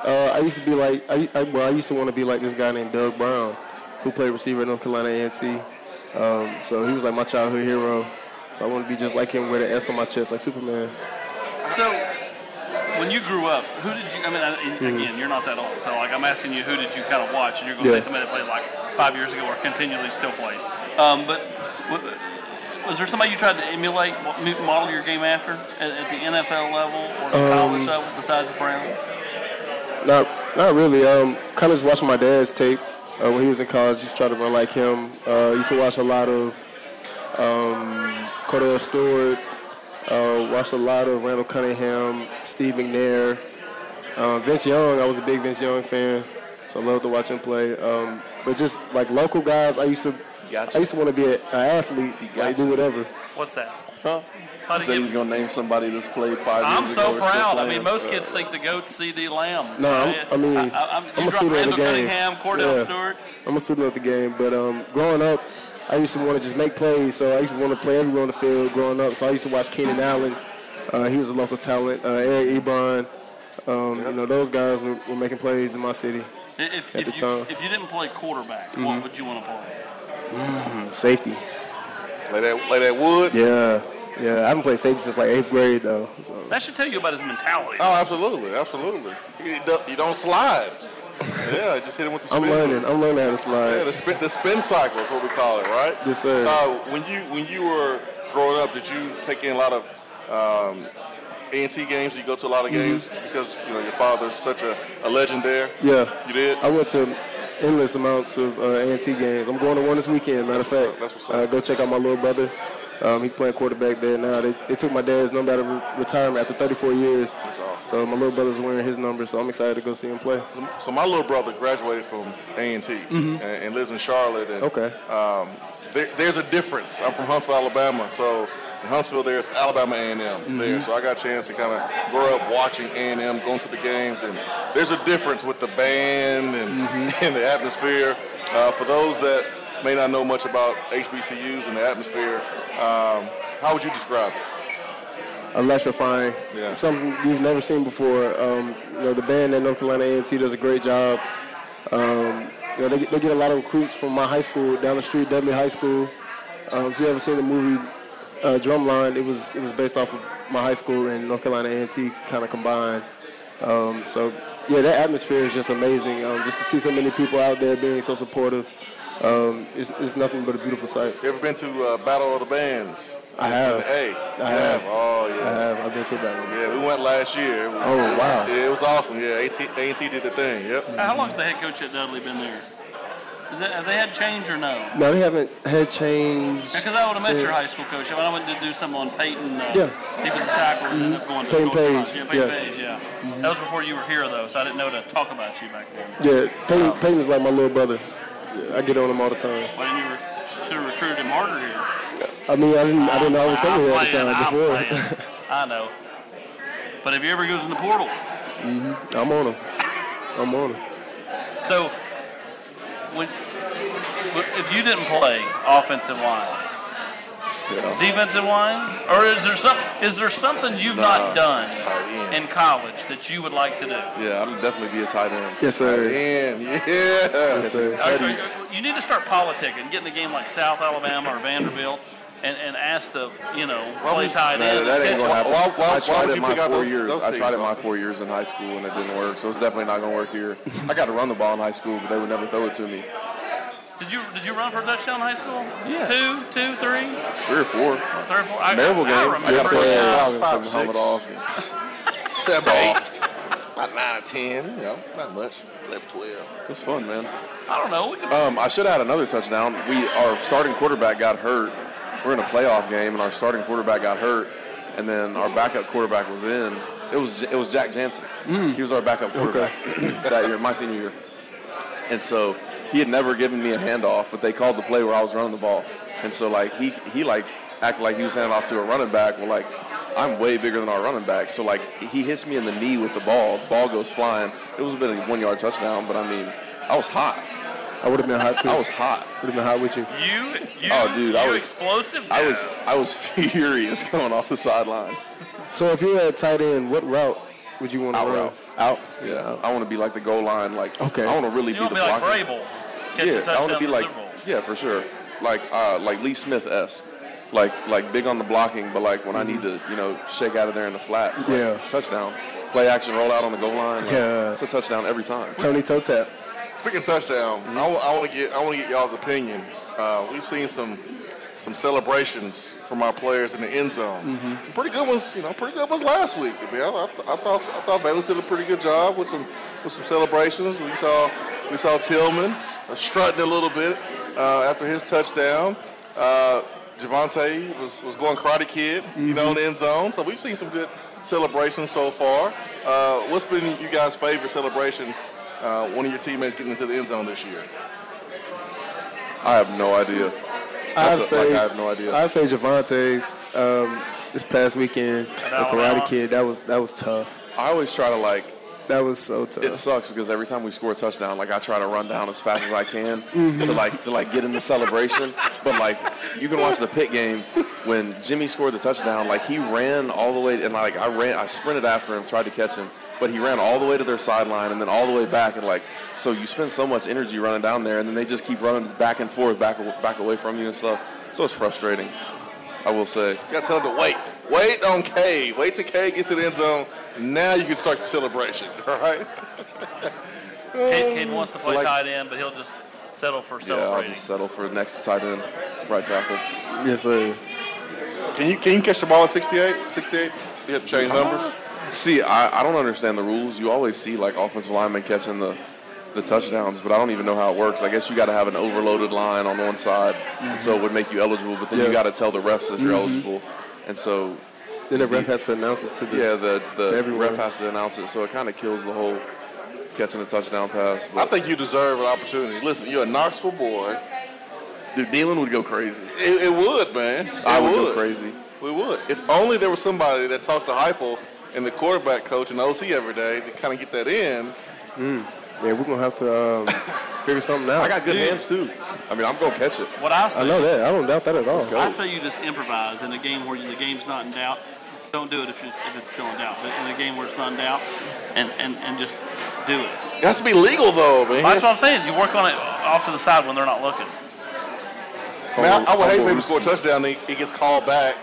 uh, I used to be like, I, I, well, I used to want to be like this guy named Doug Brown, who played receiver at North Carolina A&T. Um, so he was like my childhood hero. So I want to be just like him with an S on my chest, like Superman. So, when you grew up, who did you? I mean, I- and again, you're not that old, so like I'm asking you, who did you kind of watch? And you're going to Yeah. say somebody that played like five years ago or continually still plays. Um, but was there somebody you tried to emulate, model your game after at, at the NFL level or the college level besides Brown? Not, not really. Um, kind of just watching my dad's tape uh, when he was in college. Just try to run like him. Uh, used to watch a lot of um, Kordell Stewart. Uh, watched a lot of Randall Cunningham, Steve McNair, uh, Vince Young. I was a big Vince Young fan, so I loved to watch him play. Um, but just like local guys, I used to, Gotcha. I used to want to be an athlete, like do whatever. What's that? Huh? How He said he's going to name somebody that's played five I'm years so ago. or still proud. I mean, most kids think the GOAT CeeDee Lamb. No, I'm- I mean, I, I'm, I'm a dropped student of the Randall game. Cunningham, Kordell Yeah. Stewart. I'm a student of the game, but um, growing up, I used to want to just make plays. So I used to want to play everywhere on the field growing up. So I used to watch Keenan Allen. Uh, he was a local talent. Uh, Eric Ebron. Um, You know, those guys were, were making plays in my city. If, At if, the you, time. Mm-hmm. if you didn't play quarterback, what would you want to play? Safety. Lay that, lay that wood. Yeah. Yeah. I haven't played safety since like eighth grade, though. So. That should tell you about his mentality. Oh, absolutely, absolutely. You don't, slide. Yeah, just hit him with the spin. I'm learning. I'm learning how to slide. Yeah, the spin, the spin cycle is what we call it, right? Yes, sir. Uh, when you when you were growing up, did you take in a lot of um, A&T games? Did you go to a lot of Mm-hmm. games because you know your father's such a, a legend there? Yeah. You did? I went to endless amounts of uh, A&T games. I'm going to one this weekend. Matter of fact, uh, go check out my little brother. Um, he's playing quarterback there now. They, they took my dad's number out of re- retirement after 34 years. That's awesome. So my little brother's wearing his number, so I'm excited to go see him play. So my little brother graduated from A&T and, and lives in Charlotte. And, Mm-hmm. Okay. Um, there, there's a difference. I'm from Huntsville, Alabama. So in Huntsville, there's Alabama A&M Mm-hmm. there. So I got a chance to kind of grow up watching A&M, going to the games, and there's a difference with the band and, Mm-hmm. and the atmosphere. Uh, for those that may not know much about HBCUs and the atmosphere, um, how would you describe it? Electrifying. Yeah. Something we've never seen before. Um, you know, the band at North Carolina A&T does a great job. Um, you know, they, get- they get a lot of recruits from my high school down the street, Dudley High School. Um, if you ever seen the movie uh, Drumline, it was it was based off of my high school and North Carolina A&T kind of combined. Um, so yeah, that atmosphere is just amazing. Um, just to see so many people out there being so supportive, um, it's, it's nothing but a beautiful sight. You ever been to uh, Battle of the Bands? I have. In the A. I have. Oh, yeah. I have. I've been to that. Yeah, we went last year. It was, Oh, wow. Yeah, it was awesome. Yeah, A&T, A&T did the thing. Yep. How long has the head coach at Dudley been there? That, have they had change or no? No, they haven't had change. Because I would have met your high school coach. When I went to do something on Peyton, uh, Yeah. he was the tackle and ended up going to Peyton. Page, Yeah, Peyton yeah. Page, yeah. That was before you were here, though, so I didn't know to talk about you back then. Yeah, Peyton, Peyton's like my little brother. Yeah, I get on him all the time. Why didn't you re- should have recruited him harder here? I mean, I didn't, I didn't know I was coming here at the time I'm before. I know. But if he ever goes in the portal, mm-hmm. I'm on him. I'm on him. so when, if you didn't play offensive line, Yeah. defensive line, or is there some is there something you've not done in college that you would like to do? Yeah, I'd definitely be a tight end. Yes, sir. And yeah. Yes, sir. Are- are- you need to start politicking, getting a game like South Alabama or Vanderbilt, and, and asked to, you know, Why play would- tight No, end. that ain't gonna happen. Why- why- I tried would it my four those- years. those I tried it my four years in high school and it didn't work. So it's definitely not gonna work here. I got to run the ball in high school, but they would never throw it to me. Did you did you run for a touchdown in high school? Yes. Two, two, three, Three or four. three or four. I, Maryville I game. I remember. got a first yeah. down. Falcons Five, took the helmet off. Seven, eight. About nine or ten. You know, not much. 11, 12. It was fun, man. I don't know. We could, Um, I should have had another touchdown. We our starting quarterback got hurt. We're in a playoff game, and our starting quarterback got hurt, and then our backup quarterback was in. It was it was Jack Jansen. Mm. He was our backup quarterback that year, my senior year. And so he had never given me a handoff, but they called the play where I was running the ball, and so like he he like acted like he was handing off to a running back. Well, like I'm way bigger than our running back, so like he hits me in the knee with the ball. The ball goes flying. It was a bit of a one yard touchdown, but I mean I was hot. I would have been hot too. I was hot. would have been hot with you. you, you, Oh, dude, I was- explosive. I was I was furious going off the sideline. So if you're at tight end, what route would you want to Out run? route. Out. Yeah, I want to be like the goal line. Like Okay. I want to really You be want the to be like blocker. Vrabel. Yeah, I want to be like yeah for sure. Like uh, like Lee Smith s. Like like big on the blocking, but like when I need to you know shake out of there in the flats. Like, Yeah. Touchdown. Play action, roll out on the goal line. like, Yeah. It's a touchdown every time. Tony toe tap. Speaking of touchdown, I want to get I want to get y'all's opinion. Uh, we've seen some some celebrations from our players in the end zone. Some pretty good ones, you know, pretty good ones last week. I, mean, I, I, I thought I thought Bayless did a pretty good job with some with some celebrations. We saw we saw Tillman uh, strutting a little bit uh, after his touchdown. Uh, JaVonta was, was going Karate Kid, you know, in the end zone. So we've seen some good celebrations so far. Uh, what's been you guys' favorite celebration? Uh, one of your teammates getting into the end zone this year. I have no idea. I'd a- say like, I have no idea. I'd say JaVonta's um, this past weekend, the Karate Kid. That was that was tough. I always try to like That was so tough. It sucks because every time we score a touchdown, like I try to run down as fast as I can Mm-hmm. to like to like get in the celebration. But like you can watch the Pitt game when Jimmy scored the touchdown. Like he ran all the way and like I ran, I sprinted after him, tried to catch him, but he ran all the way to their sideline and then all the way back and like so you spend so much energy running down there and then they just keep running back and forth, back back away from you and stuff. So it's frustrating. I will say. You got to tell them to wait. Wait on K. Wait till K gets to the end zone. Now you can start the celebration. All right. Kid, kid wants to play like- tight end, but he'll just settle for Yeah, I'll just settle for next tight end, right tackle. yes, sir. Can you can you catch the ball at 68? 68? You have to change uh-huh. numbers. See, I, I don't understand the rules. You always see like offensive linemen catching the, the touchdowns, but I don't even know how it works. I guess you got to have an overloaded line on one side, and so it would make you eligible. But then Yeah. you got to tell the refs that you're mm-hmm. eligible, and so Then the ref has to announce it to the. yeah, the the everyone. ref has to announce it. So it kind of kills the whole catching a touchdown pass. I think you deserve an opportunity. Listen, you're a Knoxville boy. dude, Neyland would go crazy. It, it would, man. It I would would. go crazy. We would. If only there was somebody that talks to Heupel and the quarterback coach and OC every day to kind of get that in. Yeah, we're gonna have to um, figure something out. I got good hands too. I mean, I'm gonna catch it. What I say, I know that. I don't doubt that at all. I say you just improvise in a game where the game's not in doubt. Don't do it if, you, if it's still in doubt. But in a game where it's not in doubt, and, and, and just do it. It has to be legal though, man. That's what I'm saying. You work on it off to the side when they're not looking. Man, I, I would hate for him to score a touchdown. He, he gets called back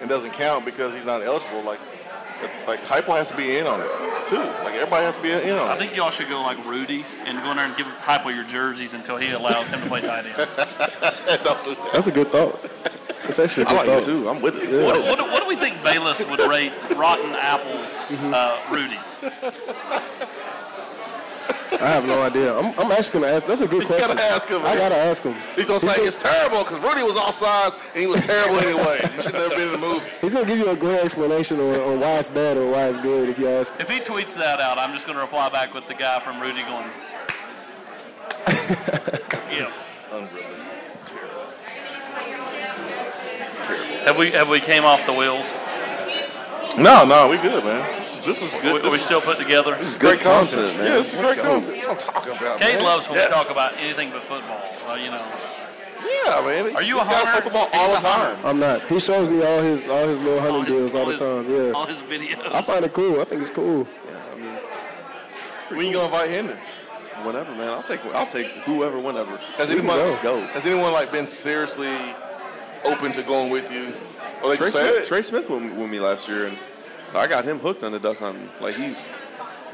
and doesn't count because he's not eligible. Like, like Heupel has to be in on it too. Like everybody has to be in on it. I think y'all should go like Rudy and go in there and give Heupel your jerseys until he allows him to play tight end. Don't that. That's a good thought. It's actually a I good like thought. it too. I'm with it. What, do- what, what do we think Bayless would rate Rotten Apples uh, Rudy? I have no idea. I'm, I'm actually gonna ask. That's a good You question. gotta ask him, I gotta ask him. He's gonna say it's terrible because Rudy was offsides and he was terrible anyway. You should never been in the movie. He's gonna give you a great explanation on, on why it's bad or why it's good if you ask. If he tweets that out, I'm just going to reply back with the guy from Rudy going, yeah. Unrealistic. Terrible. Terrible. Have we have we came off the wheels? No, no, we good, man. This is Are good. we, are we is, still put together? this is great content, content, man. Yeah, this is Let's great go. content. That's what I'm talking about. Cade man. loves when Yes. we talk about anything but football. Uh, you know, Yeah, man. Are you These a hunter? play football He's all a the time. I'm not. He shows me all his all his little hunting deals all the his, time. Yeah, all his videos. I find it cool. I think it's cool. I When you gonna invite Hendon? Whenever, man. I'll take I'll take whoever, whenever. Has anyone go. Go. has anyone like been seriously open to going with you? Or they Trey just Smith, Trey Smith went with me last year, and I got him hooked on the duck hunting. Like he's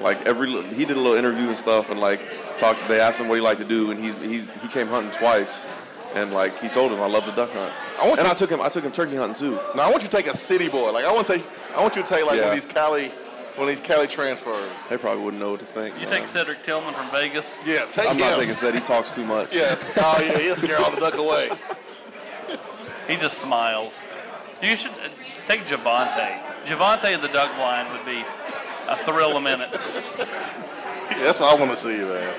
like every he did a little interview and stuff, and like talked. They asked him what he liked to do, and he's he's he came hunting twice, and like he told him I love the duck hunt. I want and you- I took him I took him turkey hunting too. Now I want you to take a city boy. Like I want to take, I want you to take like one of these Cali, one of these Cali transfers. They probably wouldn't know what to think. You man. take Cedric Tillman from Vegas. Yeah, take him. I'm him. not taking said he talks too much. Yeah. Oh yeah, he'll scare all the duck away. He just smiles. You should uh, take JaVonta. JaVonta in the duck blind would be a thrill a minute. That's what I want to see, man.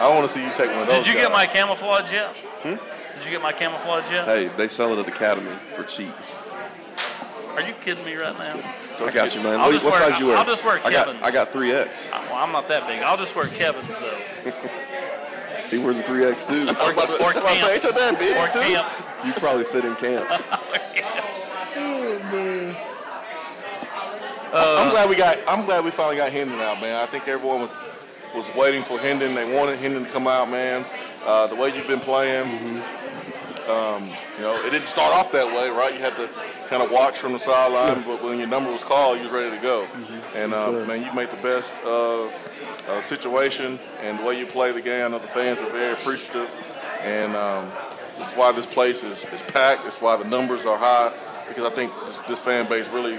I want to see you take one of those. Did you get my camouflage yet? Hmm? Did you get my camouflage yet? Hey, they sell it at Academy for cheap. Are you kidding me right now? I got you, man. What what wear- size you wear? I'll just wear I got Kevin's. I got three X. Uh, Well, I'm not that big. I'll just wear Kevin's though. He wears a three X too. I was about to, Or I was about to say, ain't camps. you that big Or too? camps. You probably fit in camps. I'm glad we got. I'm glad we finally got Hendon out, man. I think everyone was was waiting for Hendon. They wanted Hendon to come out, man. Uh, the way you've been playing, um, you know, it didn't start off that way, right? You had to kind of watch from the sideline, but when your number was called, you was ready to go. And uh, man, you made the best of uh, the situation and the way you play the game. I know the fans are very appreciative, and um, that's why this place is, is packed. That's why the numbers are high because I think this, this fan base really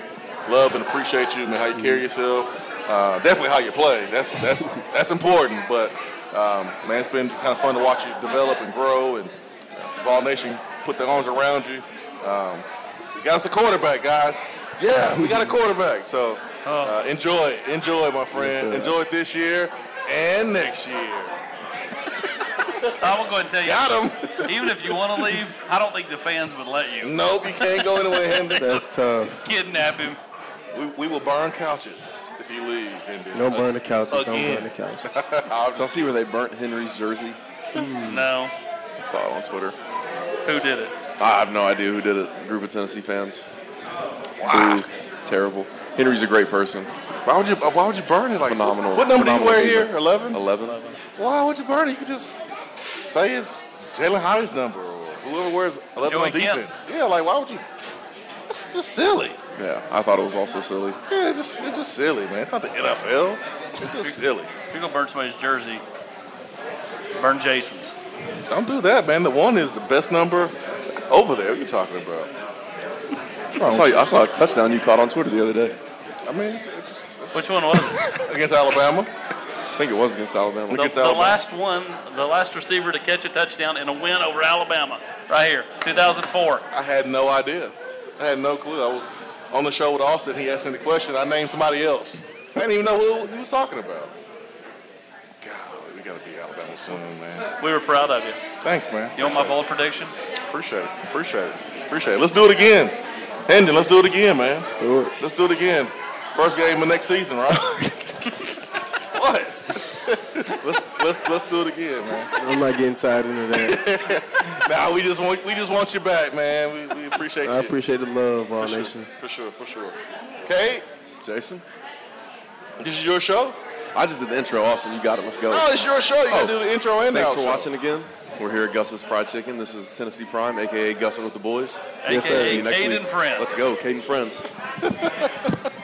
love and appreciate you, man. How you carry yourself, uh, definitely how you play. That's that's that's important. But um, man, it's been kind of fun to watch you develop and grow, and Vol Nation put their arms around you. Um, we got us a quarterback, guys. Yeah, we got a quarterback. So uh, enjoy, it. enjoy, it, my friend. sir. enjoy it this year and next year. I'm gonna go ahead and tell you. Got him. Even if you want to leave, I don't think the fans would let you. Nope, you can't go anywhere, Hendon. That's tough. Kidnap him. We, we will burn couches if you leave, Hendon. Don't burn the couches. Don't burn the couches. I'll So see where they burnt Henry's jersey. Mm. No. I saw it on Twitter. Who did it? I have no idea who did it. A group of Tennessee fans. Wow. Terrible. Henry's a great person. Why would you? Uh, why would you burn it? Like Phenomenal. What number do you phenomenal wear leader. here? Eleven. 11. Why would you burn it? You could just say it's Jalen Hurts number or whoever wears eleven Joey on Kemp. defense. Yeah, like why would you? It's just silly. Yeah, I thought it was also silly. Yeah, it's just it's just silly, man. It's not the NFL. It's just silly. If you're gonna burn somebody's jersey, burn Jason's. Don't do that, man. The one is the best number over there. What are you talking about? I saw, you, I saw a touchdown you caught on Twitter the other day. I mean, it's, it's just Which one was it? against Alabama. I think it was against Alabama. The, Against the Alabama. last one, the last receiver to catch a touchdown in a win over Alabama, right here, 2004. I had no idea. I had no clue. I was on the show with Austin. He asked me the question. I named somebody else. I didn't even know who he was talking about. Golly, we got to be Alabama soon, man. We were proud of you. Thanks, man. You want my bold prediction? Appreciate it. Appreciate it. Appreciate it. Let's do it again. Hendon, let's do it again, man. Let's Do it. Let's do it again. First game of next season, right? what? let's, let's let's do it again, man. I'm not getting tied into that. Now we just want we just want you back, man. We, we appreciate I you. appreciate the love, Vol for sure, Nation. for sure, for sure. Okay, Jason? this is your show. I just did the intro, Austin. You got it. Let's go. No, it's your show. You gotta Oh. do the intro and Thanks outro. for watching again. We're here at Gus's Fried Chicken. This is Tennessee Prime, aka Gussin with the Boys. Yes, sir. AKA See you next Cade week. Friends. Let's go, Caden Friends.